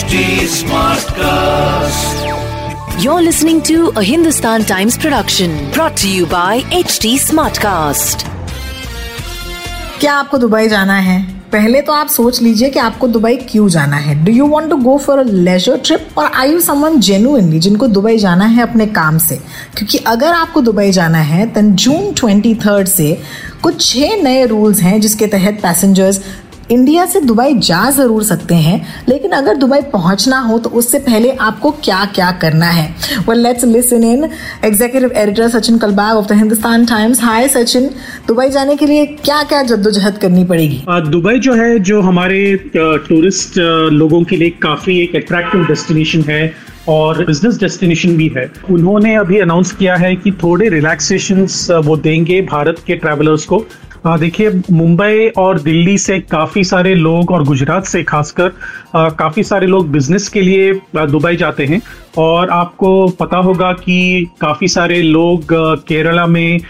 HD Smartcast. You're listening to a Hindustan Times production brought to you by HT Smartcast. क्या आपको Dubai जाना है पहले तो आप सोच लीजिए कि आपको दुबई क्यों जाना है do you want to go for a leisure trip और आई यू समवन जेन्युइनली जिनको दुबई जाना है अपने काम से क्योंकि अगर आपको दुबई जाना है तन जून ट्वेंटी थर्ड से कुछ छह नए रूल्स हैं जिसके तहत पैसेंजर्स इंडिया से दुबई जा ज़रूर सकते हैं, लेकिन अगर दुबई पहुँचना हो तो उससे पहले आपको क्या क्या करना है। Well let's listen in executive editor Sachin Kalbag of the Hindustan Times hi Sachin Dubai जाने के लिए क्या क्या जद्दोजहद करनी पड़ेगी? दुबई जो है, जो हमारे टूरिस्ट लोगों के लिए काफ़ी एक अट्रैक्टिव डेस्टिनेशन है और बिज़नेस डेस्टिनेशन भी है। उन्होंने अभी अनाउंस किया है कि थोड़े रिलैक्सेशन वो देंगे भारत के ट्रैवलर्स को। देखिए, मुंबई और दिल्ली से काफ़ी सारे लोग और गुजरात से खासकर काफ़ी सारे लोग बिज़नेस के लिए दुबई जाते हैं। और आपको पता होगा कि काफ़ी सारे लोग केरला में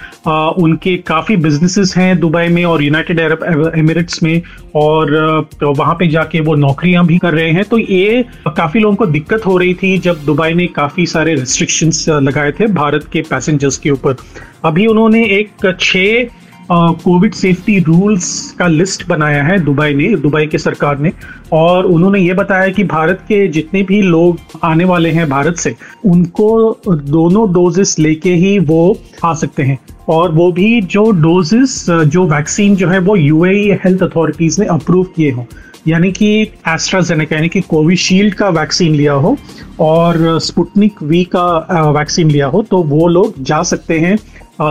उनके काफ़ी बिजनेसेस हैं दुबई में और यूनाइटेड अरब एमिरेट्स में। और वहाँ पे जाके वो नौकरियाँ भी कर रहे हैं। तो ये काफ़ी लोगों को दिक्कत हो रही थी जब दुबई ने काफ़ी सारे रिस्ट्रिक्शंस लगाए थे भारत के पैसेंजर्स के ऊपर। अभी उन्होंने एक छः कोविड सेफ्टी रूल्स का लिस्ट बनाया है दुबई ने, दुबई के सरकार ने। और उन्होंने ये बताया कि भारत के जितने भी लोग आने वाले हैं भारत से, उनको दोनों डोजेस लेके ही वो आ सकते हैं। और वो भी जो डोजेस जो वैक्सीन जो है वो यूएई हेल्थ अथॉरिटीज ने अप्रूव किए हों। यानी कि एस्ट्राजेनेका यानी कि कोविशील्ड का वैक्सीन लिया हो और स्पुटनिक वी का वैक्सीन लिया हो तो वो लोग जा सकते हैं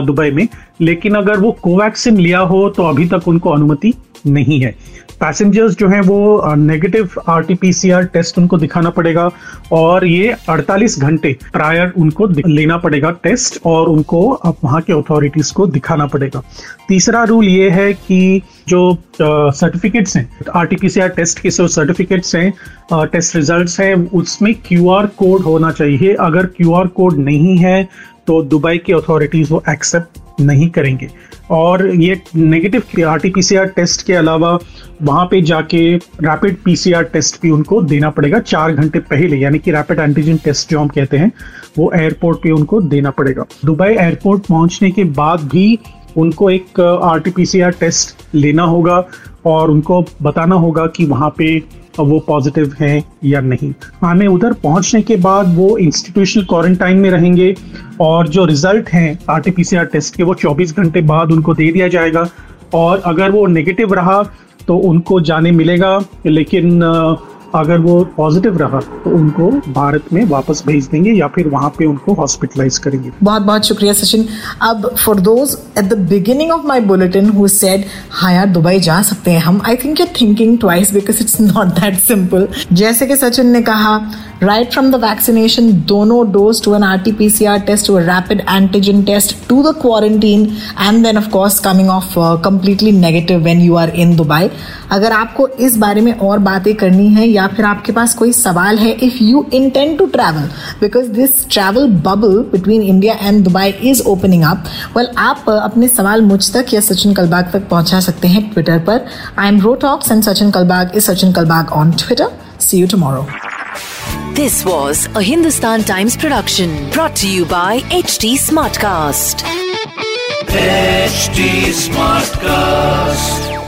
दुबई में। लेकिन अगर वो कोवैक्सीन लिया हो तो अभी तक उनको अनुमति नहीं है। पैसेंजर्स जो हैं वो नेगेटिव आरटीपीसीआर टेस्ट उनको दिखाना पड़ेगा और ये 48 घंटे प्रायर उनको लेना पड़ेगा टेस्ट और उनको वहाँ के अथॉरिटीज को दिखाना पड़ेगा। तीसरा रूल ये है कि जो सर्टिफिकेट्स हैं आरटीपीसीआर टेस्ट के जो सर्टिफिकेट्स हैं टेस्ट रिजल्ट्स हैं, उसमें क्यूआर कोड होना चाहिए। अगर क्यूआर कोड नहीं है तो दुबई की अथॉरिटीज वो एक्सेप्ट नहीं करेंगे। और ये नेगेटिव आर टी टेस्ट के अलावा वहाँ पे जाके रैपिड पीसीआर टेस्ट भी उनको देना पड़ेगा चार घंटे पहले, यानी कि रैपिड एंटीजन टेस्ट जो हम कहते हैं, वो एयरपोर्ट पे उनको देना पड़ेगा। दुबई एयरपोर्ट पहुँचने के बाद भी उनको एक आर टी टेस्ट लेना होगा। और उनको बताना होगा कि वहाँ पे वो पॉजिटिव हैं या नहीं। हमें उधर पहुँचने के बाद वो इंस्टीट्यूशनल क्वारंटाइन में रहेंगे और जो रिज़ल्ट हैं आरटीपीसीआर टेस्ट के, वो 24 घंटे बाद उनको दे दिया जाएगा। और अगर वो नेगेटिव रहा तो उनको जाने मिलेगा, लेकिन अगर वो पॉजिटिव रहा तो उनको भारत में वापस भेज देंगे या फिर वहाँ पे उनको हॉस्पिटलाइज करेंगे। बहुत बहुत शुक्रिया सचिन। अब for those at the beginning of my bulletin who said हाँ यार, दुबई जा सकते हैं हम। I think you're thinking twice because it's not that simple जैसे कि सचिन ने कहा राइट फ्रॉम द वैक्सीनेशन दोनों dose to an R T P C R test to rapid antigen test to the quarantine and then of course coming of completely negative when you are in Dubai अगर आपको इस बारे में और बातें करनी है या फिर आपके पास कोई सवाल है if you intend to travel because this travel bubble between India and Dubai is opening up well आप अपने सवाल मुझ तक या सचिन कलबाग तक पहुँचा सकते हैं ट्विटर पर I am ro talks and Sachin Kalbag is Sachin Kalbag on Twitter see you tomorrow This was a Hindustan Times production brought to you by HT Smartcast. HD Smartcast.